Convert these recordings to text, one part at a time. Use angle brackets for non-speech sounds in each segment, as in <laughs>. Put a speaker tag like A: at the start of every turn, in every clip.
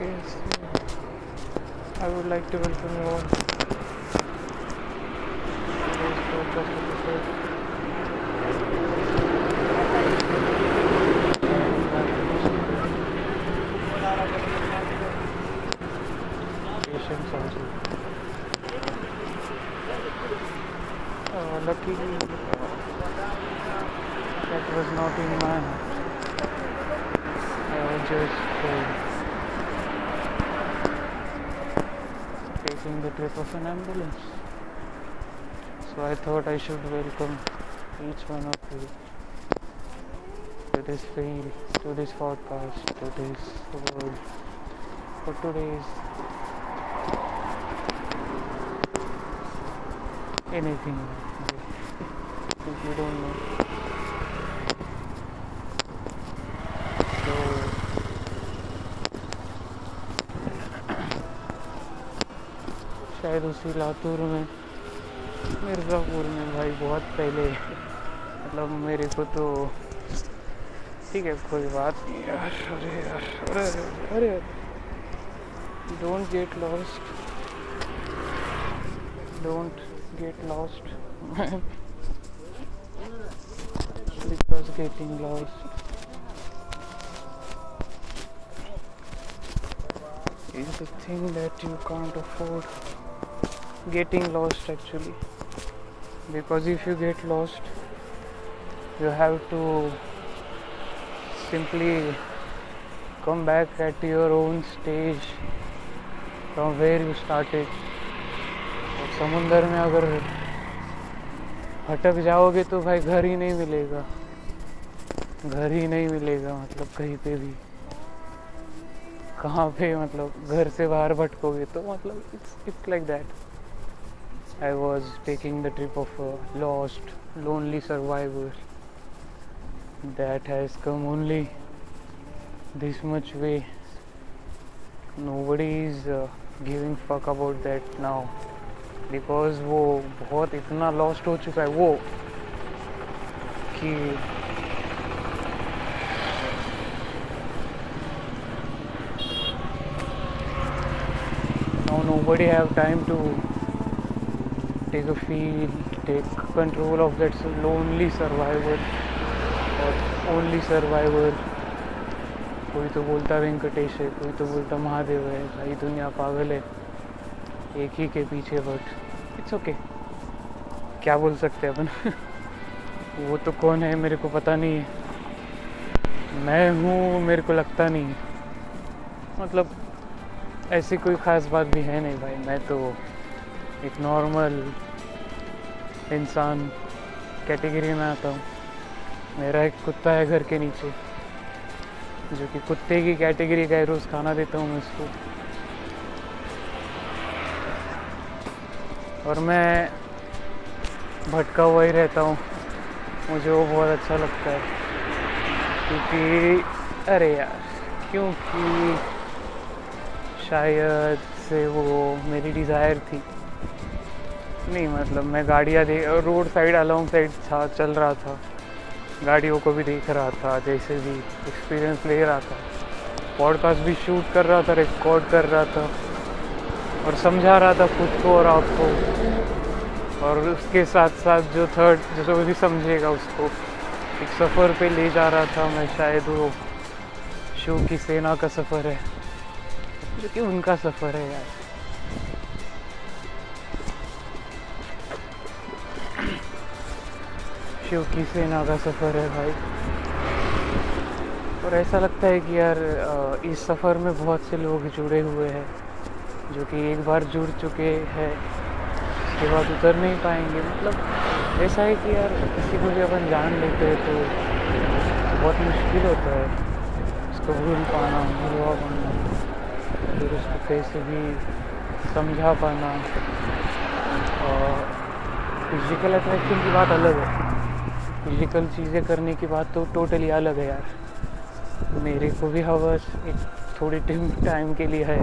A: Okay, so I would like to welcome you all. Uh, that was not in my hand. Just uh, trip of an ambulance. So I thought I should welcome each one of you to this field, to this podcast, to this world, for today's anything. <laughs> If you don't know. शायद उसी लातूर में। मिर्ज़ापुर में भाई, बहुत पहले। मतलब मेरे को तो ठीक है, कोई बात नहीं यार। अरे यार, अरे अरे don't get lost don't get lost because getting lost. Is the thing that you can't afford. Getting lost actually because if you get lost you have to simply come back at your own stage from where you started समुंदर में अगर भटक जाओगे तो भाई घर ही नहीं मिलेगा घर ही नहीं मिलेगा मतलब कहीं पे भी कहाँ पे मतलब घर से बाहर भटकोगे तो मतलब it's it's like that I was taking the trip of lost lonely survivor that has come only this much way nobody is uh, giving fuck about that now because वो बहुत इतना लॉस्ट हो चुका है वो कि now nobody have time to take a feel take control of that lonely survivor, or only survivor. कोई तो बोलता वेंकटेश है, कोई तो बोलता महादेव है, भाई दुनिया पागल है, एक ही के पीछे बट इट्स ओके क्या बोल सकते हैं अपन? <laughs> वो तो कौन है मेरे को पता नहीं है। मैं हूँ, मेरे को लगता नहीं मतलब ऐसी कोई ख़ास बात भी है नहीं भाई, मैं तो एक नॉर्मल इंसान कैटेगरी में आता हूँ। मेरा एक कुत्ता है घर के नीचे, जो कि कुत्ते की कैटेगरी का है रोज़ खाना देता हूँ मैं उसको। और मैं भटका हुआ ही रहता हूँ। मुझे वो बहुत अच्छा लगता है। क्योंकि, अरे यार, क्योंकि शायद से वो मेरी डिज़ायर थी। नहीं मतलब मैं गाड़ियाँ दे, रोड साइड अलॉन्ग साइड था, चल रहा था। गाड़ियों को भी देख रहा था, जैसे भी एक्सपीरियंस ले रहा था। पॉडकास्ट भी शूट कर रहा था रिकॉर्ड कर रहा था। और समझा रहा था खुद को और आपको और उसके साथ साथ जो थर्ड जो भी समझेगा उसको। एक सफ़र पे ले जा रहा था मैं शायद वो शो की सेना का सफ़र है। जो कि उनका सफ़र है यार। शिव की सेना का सफ़र है भाई। और ऐसा लगता है कि यार इस सफ़र में बहुत से लोग जुड़े हुए हैं, जो कि एक बार जुड़ चुके हैं, उसके बाद उतर नहीं पाएँगे। मतलब ऐसा है कि यार, किसी को भी अपन जान लेते हैं तो बहुत मुश्किल होता है उसको भूल पाना, भूलवा पाना, फिर उसको कैसे भी समझा पाना। और फ़िज़िकल अट्रैक्शन की बात अलग है। फ़िज़िकल चीज़ें करने की बात तो टोटली अलग है यार। मेरे को भी हवस, एक थोड़ी टाइम के लिए है।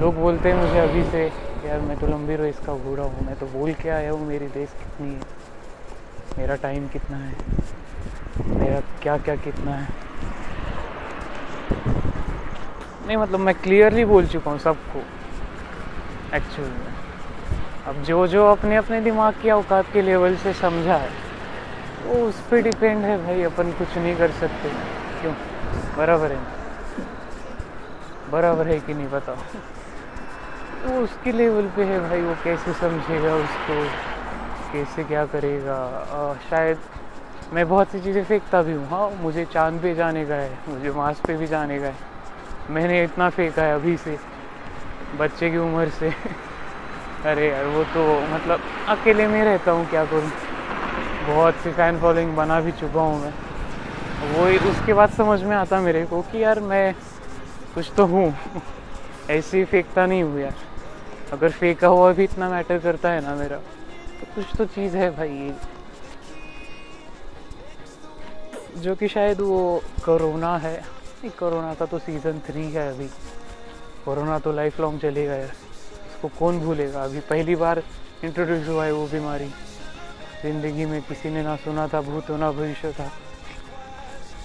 A: लोग बोलते हैं मुझे अभी से, यार, मैं तो लंबी रेस का घोड़ा हूँ, मैं तो बोल के आया हूँ, मेरी रेस कितनी है? मेरा टाइम कितना है? मेरा क्या क्या कितना है? नहीं मतलब मैं क्लियरली बोल चुका हूँ सबको एक्चुअल में अब जो जो अपने अपने दिमाग की औकात के लेवल से समझा है। वो उस पर डिपेंड है भाई अपन कुछ नहीं कर सकते। क्यों? बराबर है। बराबर है कि नहीं बताओ? तो उसके लेवल पे है भाई वो कैसे समझेगा उसको? कैसे क्या करेगा? आ, शायद मैं बहुत सी चीज़ें फेंकता भी हूँ। हाँ मुझे चाँद पे जाने का है मुझे मार्स पे भी जाने का है। मैंने इतना फेंका है अभी से बच्चे की उम्र से। <laughs> अरे यार वो तो मतलब अकेले में रहता हूँ क्या करूँ? बहुत सी फ़ैन फॉलोइंग बना भी चुका हूँ मैं। वो उसके बाद समझ में आता मेरे को कि यार मैं कुछ तो हूँ। ऐसे फेंकता नहीं हूँ यार। अगर फेंका हुआ भी इतना मैटर करता है ना मेरा तो कुछ तो चीज़ है भाई जो कि शायद वो कोरोना है। कोरोना का तो सीज़न थ्री है अभी। कोरोना तो लाइफ लॉन्ग चलेगा यार। उसको कौन भूलेगा? अभी पहली बार इंट्रोड्यूस हुआ है वो बीमारी। ज़िंदगी में किसी ने ना सुना था भूत ना भविष्य था।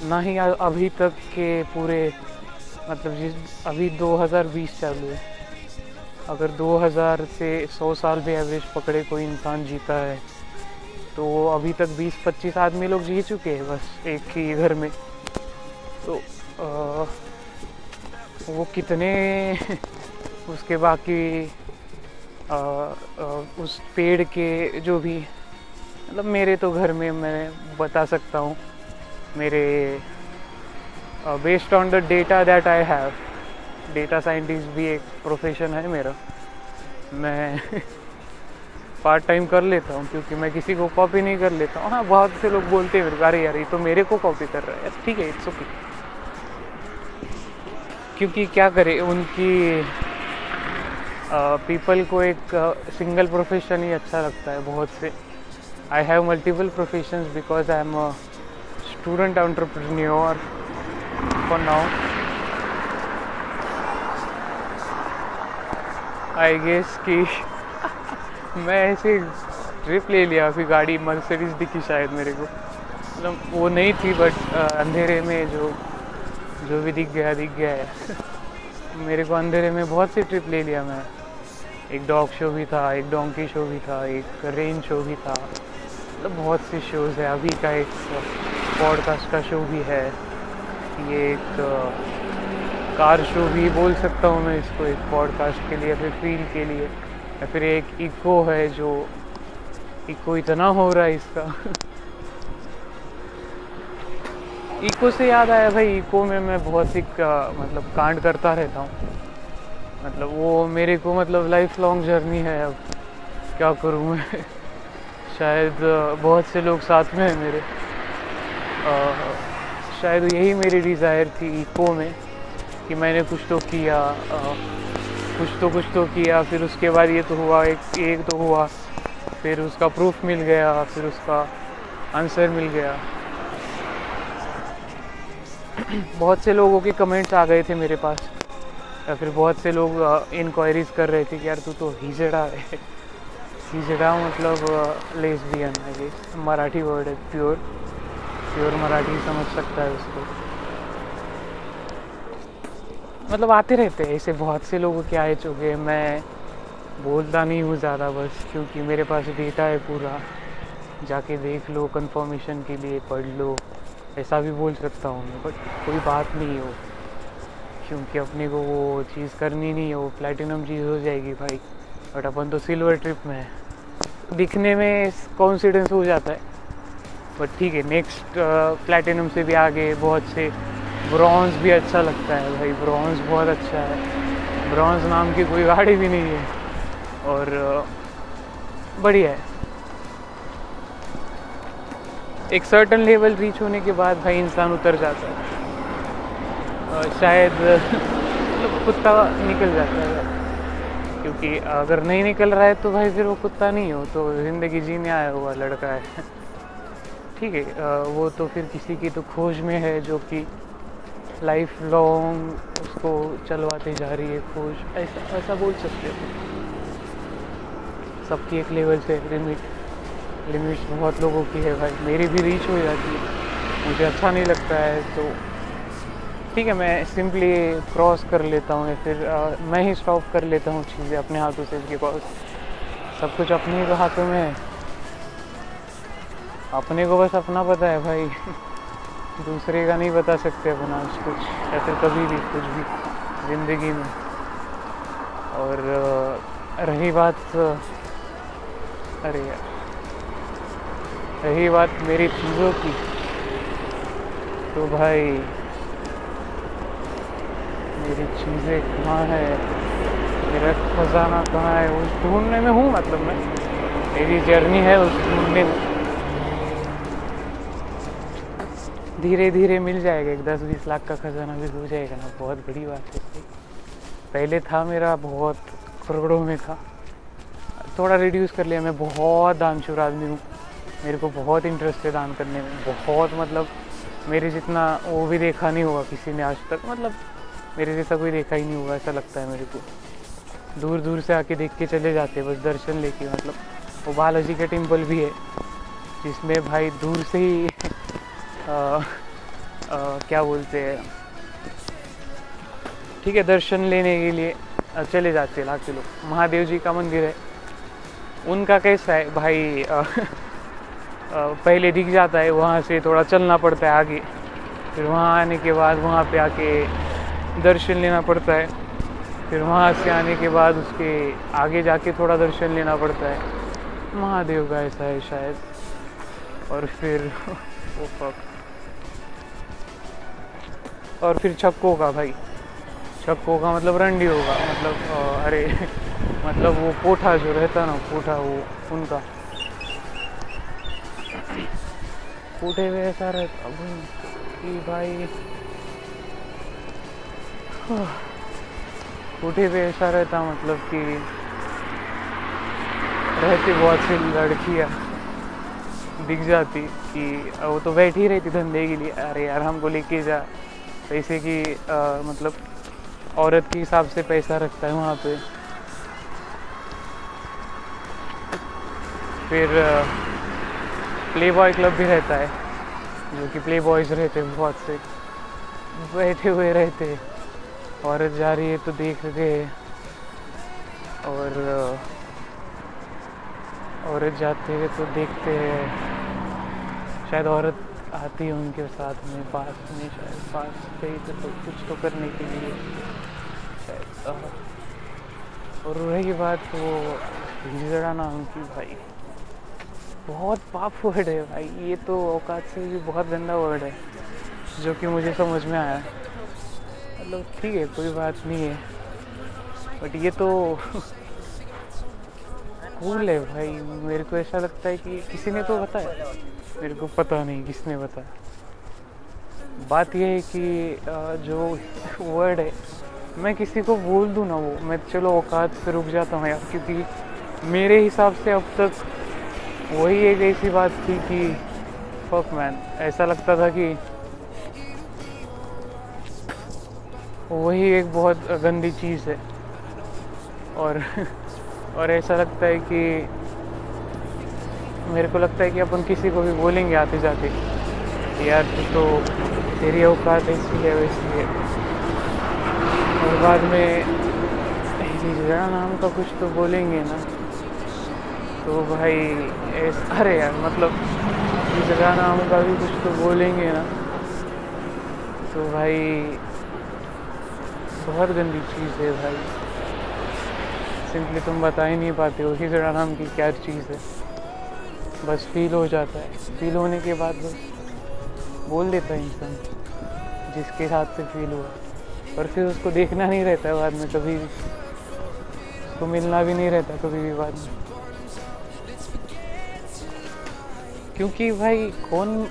A: ना ही अभी तक के पूरे मतलब जिस अभी 2020 चालू है। अगर 2000 से 100 साल भी एवरेज पकड़े कोई इंसान जीता है तो अभी तक 20-25 आदमी लोग जी चुके हैं बस एक ही घर में। तो आ, वो कितने उसके बाकी आ, आ, उस पेड़ के जो भी मतलब मेरे तो घर में मैं बता सकता हूँ, मेरे based on the data that I have data scientist भी एक प्रोफेशन है मेरा। मैं <laughs> पार्ट टाइम कर लेता हूँ क्योंकि मैं किसी को कॉपी नहीं कर लेता हूँ। हाँ बहुत से लोग बोलते हैं अरे यार, ये तो मेरे को कॉपी कर रहा है। ठीक है इट्स ओके क्योंकि क्या करे, उनकी पीपल को एक सिंगल प्रोफेशन ही अच्छा लगता है बहुत से। I have multiple professions because I am a student entrepreneur for now I guess कि <laughs> मैं ऐसे ट्रिप ले लिया अभी गाड़ी मर्सिडीज दिखी शायद मेरे को। मतलब वो नहीं थी बट अंधेरे में जो जो भी दिख गया दिख गया है। <laughs> मेरे को अंधेरे में बहुत सी ट्रिप ले लिया मैं। एक डॉग शो भी था, एक डोंकी शो भी था, एक रेन शो भी था। मतलब बहुत सी शोज़ है। अभी का एक पॉडकास्ट का शो भी है। ये एक कार शो भी बोल सकता हूँ मैं इसको एक पॉडकास्ट के लिए, फिर फील के लिए। या फिर एक इको है जो इको इतना हो रहा है इसका। <laughs> इको से याद आया भाई इको में मैं बहुत सी मतलब कांड करता रहता हूँ। मतलब वो मेरे को मतलब लाइफ लॉन्ग जर्नी है अब। क्या करूँ मैं? <laughs> शायद बहुत से लोग साथ में हैं मेरे। आ, शायद यही मेरी डिज़ायर थी इको में कि मैंने कुछ तो किया आ, कुछ तो कुछ तो किया फिर उसके बाद ये तो हुआ एक एक तो हुआ फिर उसका प्रूफ मिल गया फिर उसका आंसर मिल गया। बहुत से लोगों के कमेंट्स आ गए थे मेरे पास या फिर बहुत से लोग इंक्वायरीज कर रहे थे कि यार तू तो हिजड़ा है। हिजड़ा मतलब लेसबियन है मराठी वर्ड है प्योर प्योर मराठी समझ सकता है उसको। मतलब आते रहते हैं, ऐसे बहुत से लोगों के आए चुके हैं। मैं बोलता नहीं हूँ ज़्यादा बस, क्योंकि मेरे पास डेटा है पूरा। जाके देख लो कंफर्मेशन के लिए पढ़ लो। ऐसा भी बोल सकता हूँ मैं बट कोई बात नहीं हो। क्योंकि अपने को वो चीज़ करनी नहीं है। वो प्लेटिनम चीज़ हो जाएगी भाई। बट अपन तो सिल्वर ट्रिप में है। दिखने में कॉन्फिडेंस हो जाता है। बट ठीक है नेक्स्ट प्लेटिनम से भी आगे बहुत से ब्रॉन्ज भी अच्छा लगता है भाई। ब्रॉन्ज बहुत अच्छा है। ब्रॉन्ज नाम की कोई गाड़ी भी नहीं है। और बढ़िया है। एक सर्टन लेवल रीच होने के बाद भाई इंसान उतर जाता है। शायद <laughs> कुत्ता निकल जाता है। क्योंकि अगर नहीं निकल रहा है तो भाई फिर वो कुत्ता नहीं हो तो ज़िंदगी जीने आया हुआ लड़का है। ठीक है वो तो फिर किसी की तो खोज में है जो कि लाइफ लॉन्ग उसको चलवाते जा रही है खोज। ऐसा ऐसा बोल सकते हो। सबकी एक लेवल से लिमिट लिमिट्स बहुत लोगों की है भाई। मेरी भी रीच हो जाती है। मुझे अच्छा नहीं लगता है तो ठीक है मैं सिंपली क्रॉस कर लेता हूँ या फिर आ, मैं ही स्टॉप कर लेता हूँ चीज़ें अपने हाथों से बिकॉज़ सब कुछ अपने ही हाथों में है। अपने को बस अपना पता है भाई। <laughs> दूसरे का नहीं बता सकते अपना कुछ या फिर कभी भी कुछ भी ज़िंदगी में। और रही बात अरे यार। रही बात मेरी चीज़ों की तो भाई मेरी चीज़ें कहाँ है? मेरा खजाना कहाँ है? उस ढूँढने में हूँ मतलब मैं। मेरी जर्नी है उस ढूँढने में। धीरे धीरे मिल जाएगा। एक दस बीस लाख का खजाना भी हो जाएगा ना। बहुत बड़ी बात है। पहले था मेरा, बहुत करोड़ों में था। थोड़ा रिड्यूस कर लिया मैं। बहुत दानशूर आदमी हूँ। मेरे को बहुत इंटरेस्ट है दान करने में। बहुत मतलब मेरे जितना वो भी देखा नहीं होगा किसी ने आज तक। मतलब मेरे जैसा कोई देखा ही नहीं हुआ ऐसा लगता है मेरे को। दूर दूर से आके देख के चले जाते बस दर्शन लेके मतलब। वो बालाजी का टेंपल भी है जिसमें भाई दूर से ही आ, आ, क्या बोलते हैं। ठीक है दर्शन लेने के लिए चले जाते हैं लाख लोग। महादेव जी का मंदिर है। उनका कैसा है भाई आ, पहले दिख जाता है वहाँ से थोड़ा चलना पड़ता है आगे। फिर वहाँ आने के बाद वहाँ पे आके दर्शन लेना पड़ता है। फिर वहाँ से आने के बाद उसके आगे जाके थोड़ा दर्शन लेना पड़ता है। महादेव का ऐसा है शायद। और फिर वो फक और फिर छक्को का भाई। छक्को का मतलब रंडी होगा मतलब अरे मतलब वो पोठा जो रहता ना, पोठा वो, उनका। पोठे में ऐसा रहता भाई उठे पे ऐसा रहता मतलब कि रहती बहुत सी लड़कियाँ दिख जाती कि वो तो बैठी रहती धंधे के लिए। अरे यार हमको लेके जा। पैसे की आ, मतलब औरत के हिसाब से पैसा रखता है वहाँ पे। फिर प्ले बॉय क्लब भी रहता है जो कि प्ले बॉयज़ रहते हैं बहुत से। बैठे हुए रहते हैं। औरत जा रही है तो देख गए और औरत जाते हैं तो देखते हैं। शायद औरत आती है उनके साथ में पास में शायद पास गई तो, तो कुछ तो करने के लिए। शायद और रही बात वो हिजड़ा नाम की भाई बहुत पाप वर्ड है भाई। ये तो औकात से भी बहुत गंदा वर्ड है जो कि मुझे समझ में आया। मतलब ठीक है, कोई बात नहीं है। बट ये तो कूल है भाई। मेरे को ऐसा लगता है कि किसी ने तो बताया। मेरे को पता नहीं किसने बताया। बात यह है कि जो वर्ड है, मैं किसी को बोल दूँ ना वो, मैं चलो औकात से रुक जाता हूँ यार, क्योंकि मेरे हिसाब से अब तक वही एक ऐसी बात थी कि फक मैन ऐसा लगता था कि वही एक बहुत गंदी चीज़ है। और और ऐसा लगता है कि, मेरे को लगता है कि अपन किसी को भी बोलेंगे आते जाते यार तू तो तेरी औकात ऐसी है, वैसी है और बाद में हिजड़ा नाम का कुछ तो बोलेंगे ना तो भाई ऐसा, अरे यार मतलब जरा नाम का भी कुछ तो बोलेंगे ना तो भाई बहुत गंदी चीज़ है भाई। सिंपली तुम बता ही नहीं पाते हो हिजड़ा नाम की क्या चीज़ है। बस फील हो जाता है। फील होने के बाद बस बोल देता है इंसान, जिसके साथ से फील हुआ। और फिर उसको देखना नहीं रहता है बाद में कभी उसको मिलना भी नहीं रहता कभी भी बाद में। क्योंकि भाई कौन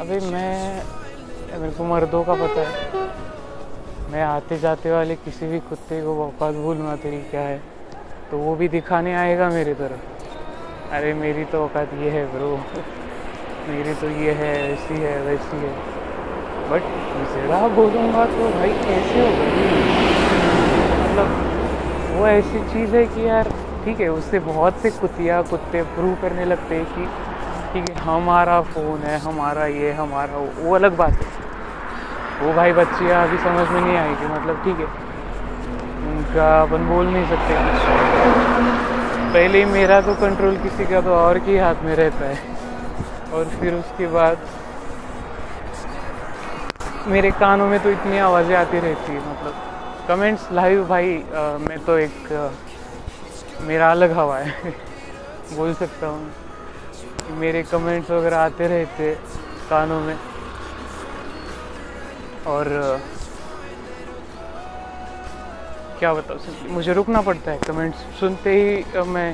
A: अभी मैं, मेरे को मर्दों का पता है। मैं आते जाते वाले किसी भी कुत्ते को औकात भूलना क्या है? तो वो भी दिखाने आएगा मेरी तरफ़। अरे मेरी तो औकात ये है ब्रो। <laughs> मेरी तो ये है ऐसी है वैसी है। बट ज़रा बोलूँगा तो भाई कैसे होगा मतलब वो ऐसी चीज़ है कि यार ठीक है उससे बहुत से कुतिया कुत्ते प्रूव करने लगते हैं कि ठीक है हमारा फ़ोन है हमारा ये हमारा वो, वो अलग बात है। वो भाई बच्ची अभी समझ में नहीं आएगी मतलब ठीक है। उनका अपन बोल नहीं सकते। पहले मेरा तो कंट्रोल किसी का तो और के हाथ में रहता है। और फिर उसके बाद मेरे कानों में तो इतनी आवाज़ें आती रहती है मतलब। कमेंट्स लाइव भाई आ, मैं तो एक आ, मेरा अलग हवा है। <laughs> बोल सकता हूँ। मेरे कमेंट्स वगैरह आते रहते कानों में। और क्या बताऊँ मुझे रुकना पड़ता है कमेंट्स सुनते ही मैं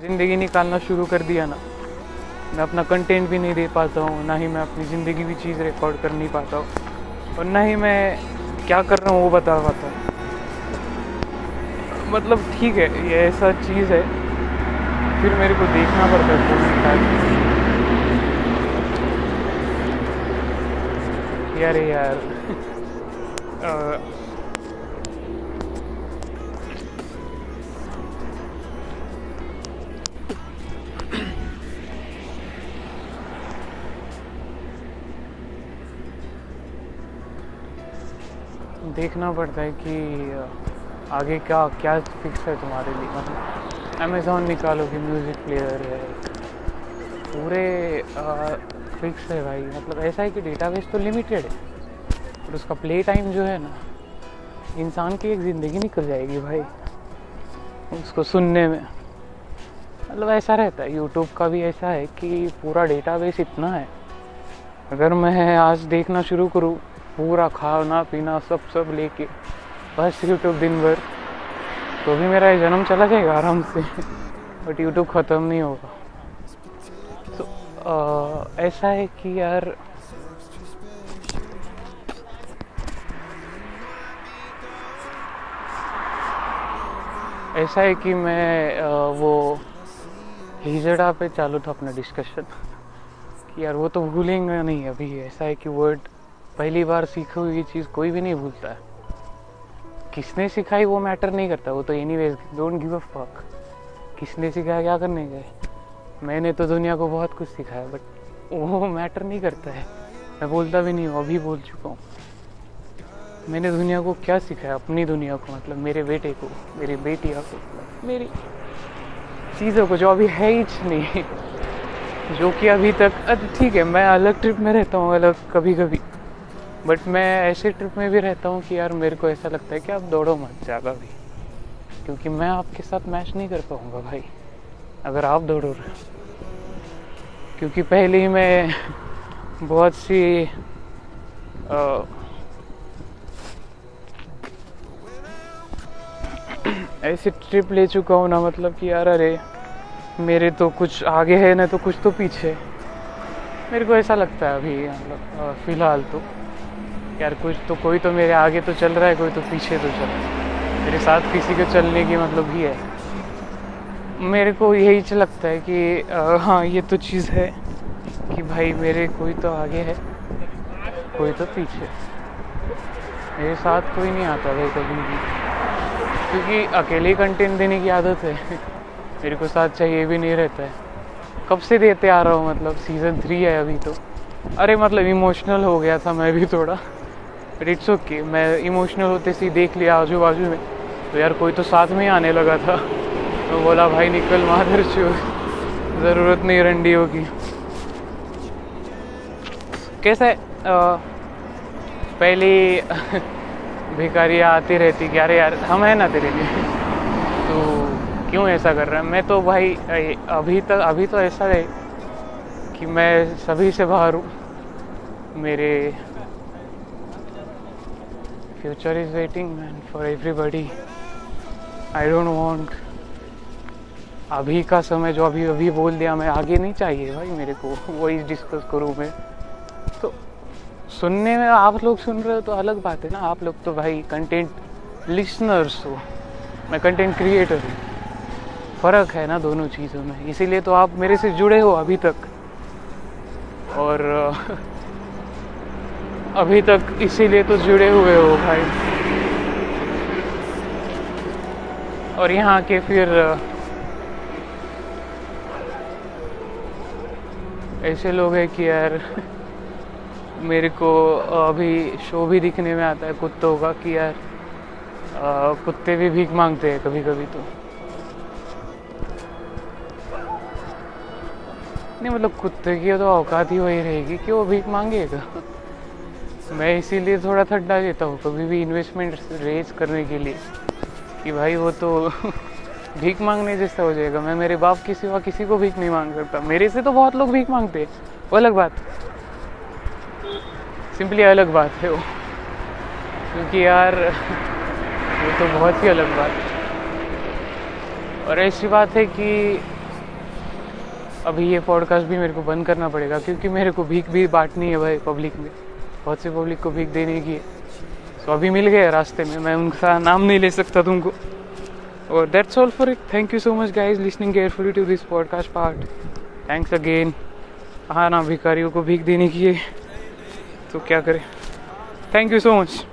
A: ज़िंदगी निकालना शुरू कर दिया ना, मैं अपना कंटेंट भी नहीं दे पाता हूँ, ना ही मैं अपनी ज़िंदगी की चीज़ रिकॉर्ड कर नहीं पाता हूँ, और ना ही मैं क्या कर रहा हूँ वो बता पाता हूँ। मतलब ठीक है, ये ऐसा चीज़ है, फिर मेरे को देखना पड़ता है फ़ोन यार यार देखना पड़ता है कि आगे क्या क्या फिक्स है तुम्हारे लिए। मतलब अमेज़ोन निकालो कि म्यूज़िक प्लेयर है। पूरे फिक्स है भाई। मतलब ऐसा है कि डेटाबेस तो लिमिटेड है। और उसका प्ले टाइम जो है ना इंसान की एक ज़िंदगी निकल जाएगी भाई उसको सुनने में। मतलब ऐसा रहता है यूट्यूब का भी ऐसा है कि पूरा डेटाबेस इतना है। अगर मैं आज देखना शुरू करूँ पूरा खाना पीना सब सब लेके बस यूट्यूब दिन भर तो भी मेरा जन्म चला जाएगा आराम से। बट यूट्यूब ख़त्म नहीं होगा। तो आ, ऐसा है कि यार ऐसा है कि मैं वो हिजड़ा पे चालू था अपना डिस्कशन कि यार वो तो भूलेंगे नहीं अभी। ऐसा है कि वर्ड पहली बार सीखी हुई चीज़ कोई भी नहीं भूलता। है किसने सिखाई वो मैटर नहीं करता। वो तो anyways don't give a fuck किसने सिखाया, क्या करने गए? मैंने तो दुनिया को बहुत कुछ सिखाया बट वो मैटर नहीं करता है। मैं बोलता भी नहीं हूँ, अभी बोल चुका हूँ। मैंने दुनिया को क्या सिखाया? अपनी दुनिया को मतलब मेरे बेटे को मेरी बेटिया को मेरी चीज़ों को जो अभी है ही नहीं जो कि अभी तक अच्छा ठीक है मैं अलग ट्रिप में रहता हूँ अलग कभी कभी बट मैं ऐसे ट्रिप में भी रहता हूँ कि यार मेरे को ऐसा लगता है कि आप दौड़ो मत ज़्यादा भी क्योंकि मैं आपके साथ मैच नहीं कर पाऊँगा भाई अगर आप दौड़ो रहे क्योंकि पहले ही मैं बहुत सी आ, ऐसी ट्रिप ले चुका हूँ ना मतलब कि यार अरे मेरे तो कुछ आगे है ना तो कुछ तो पीछे मेरे को ऐसा लगता है अभी मतलब फ़िलहाल तो। यार कुछ तो कोई तो मेरे आगे तो चल रहा है कोई तो पीछे तो चल रहा है। मेरे साथ किसी के चलने की मतलब ही है। मेरे को यही लगता है कि आ, हाँ ये तो चीज़ है कि भाई मेरे कोई तो आगे है कोई तो पीछे मेरे साथ कोई नहीं आता भाई कभी भी। क्योंकि अकेले कंटेंट देने की आदत है। मेरे को साथ चाहिए भी नहीं रहता है। कब से देते आ रहा हूँ मतलब सीज़न थ्री है अभी तो। अरे मतलब इमोशनल हो गया था मैं भी थोड़ा। बट इट्स ओके मैं इमोशनल होते सी देख लिया आजू बाजू में। तो यार, कोई तो साथ में आने लगा था। तो बोला, भाई, निकल माधर चो ज़रूरत नहीं रंडी होगी कैसा है? पहली भिखारियाँ आती रहती कि अरे यार, हम हैं ना तेरे लिए। तो क्यों ऐसा कर रहा है? मैं तो भाई अभी तक, अभी तो ऐसा है कि मैं सभी से बाहर हूँ। मेरे future is waiting man for everybody I don't want अभी का समय जो अभी अभी बोल दिया, मैं आगे नहीं चाहिए भाई मेरे को। <laughs> वही डिस्कस करूँ मैं। सुनने में आप लोग सुन रहे हो तो अलग बात है ना। आप लोग तो भाई कंटेंट लिसनर्स हो। मैं कंटेंट क्रिएटर हूँ। फ़र्क है ना दोनों चीज़ों में। इसीलिए तो आप मेरे से जुड़े हो अभी तक। और अभी तक इसीलिए तो जुड़े हुए हो भाई। और यहाँ के फिर ऐसे लोग हैं कि यार मेरे को अभी शो भी दिखने में आता है, कुत्तों का, कि यार कुत्ते भी भीख मांगते हैं कभी कभी तो। नहीं मतलब कुत्ते की तो औकात ही वही रहेगी कि वो भीख मांगेगा। मैं इसीलिए थोड़ा ठंडा देता हूँ, कभी भी इन्वेस्टमेंट रेज करने के लिए, कि भाई वो तो <laughs> भीख मांगने जैसा हो जाएगा। मैं मेरे बाप के सिवा किसी को भीख नहीं मांग सकता। मेरे से तो बहुत लोग भीख मांगते हैं। वो अलग बात। सिंपली अलग बात है वो। क्योंकि यार, वो तो बहुत ही अलग बात है। और ऐसी बात है कि अभी ये पॉडकास्ट भी मेरे को बंद करना पड़ेगा, क्योंकि मेरे को भीख भी बांटनी है भाई पब्लिक में। बहुत सी पब्लिक को भीख देने की है। तो अभी मिल गए रास्ते में, मैं उनका नाम नहीं ले सकता तुमको। और that's all for it thank you so much guys listening carefully to this podcast part thanks again हाँ ना, भिखारियों को भीख देने की है। तो क्या करें? Thank you so much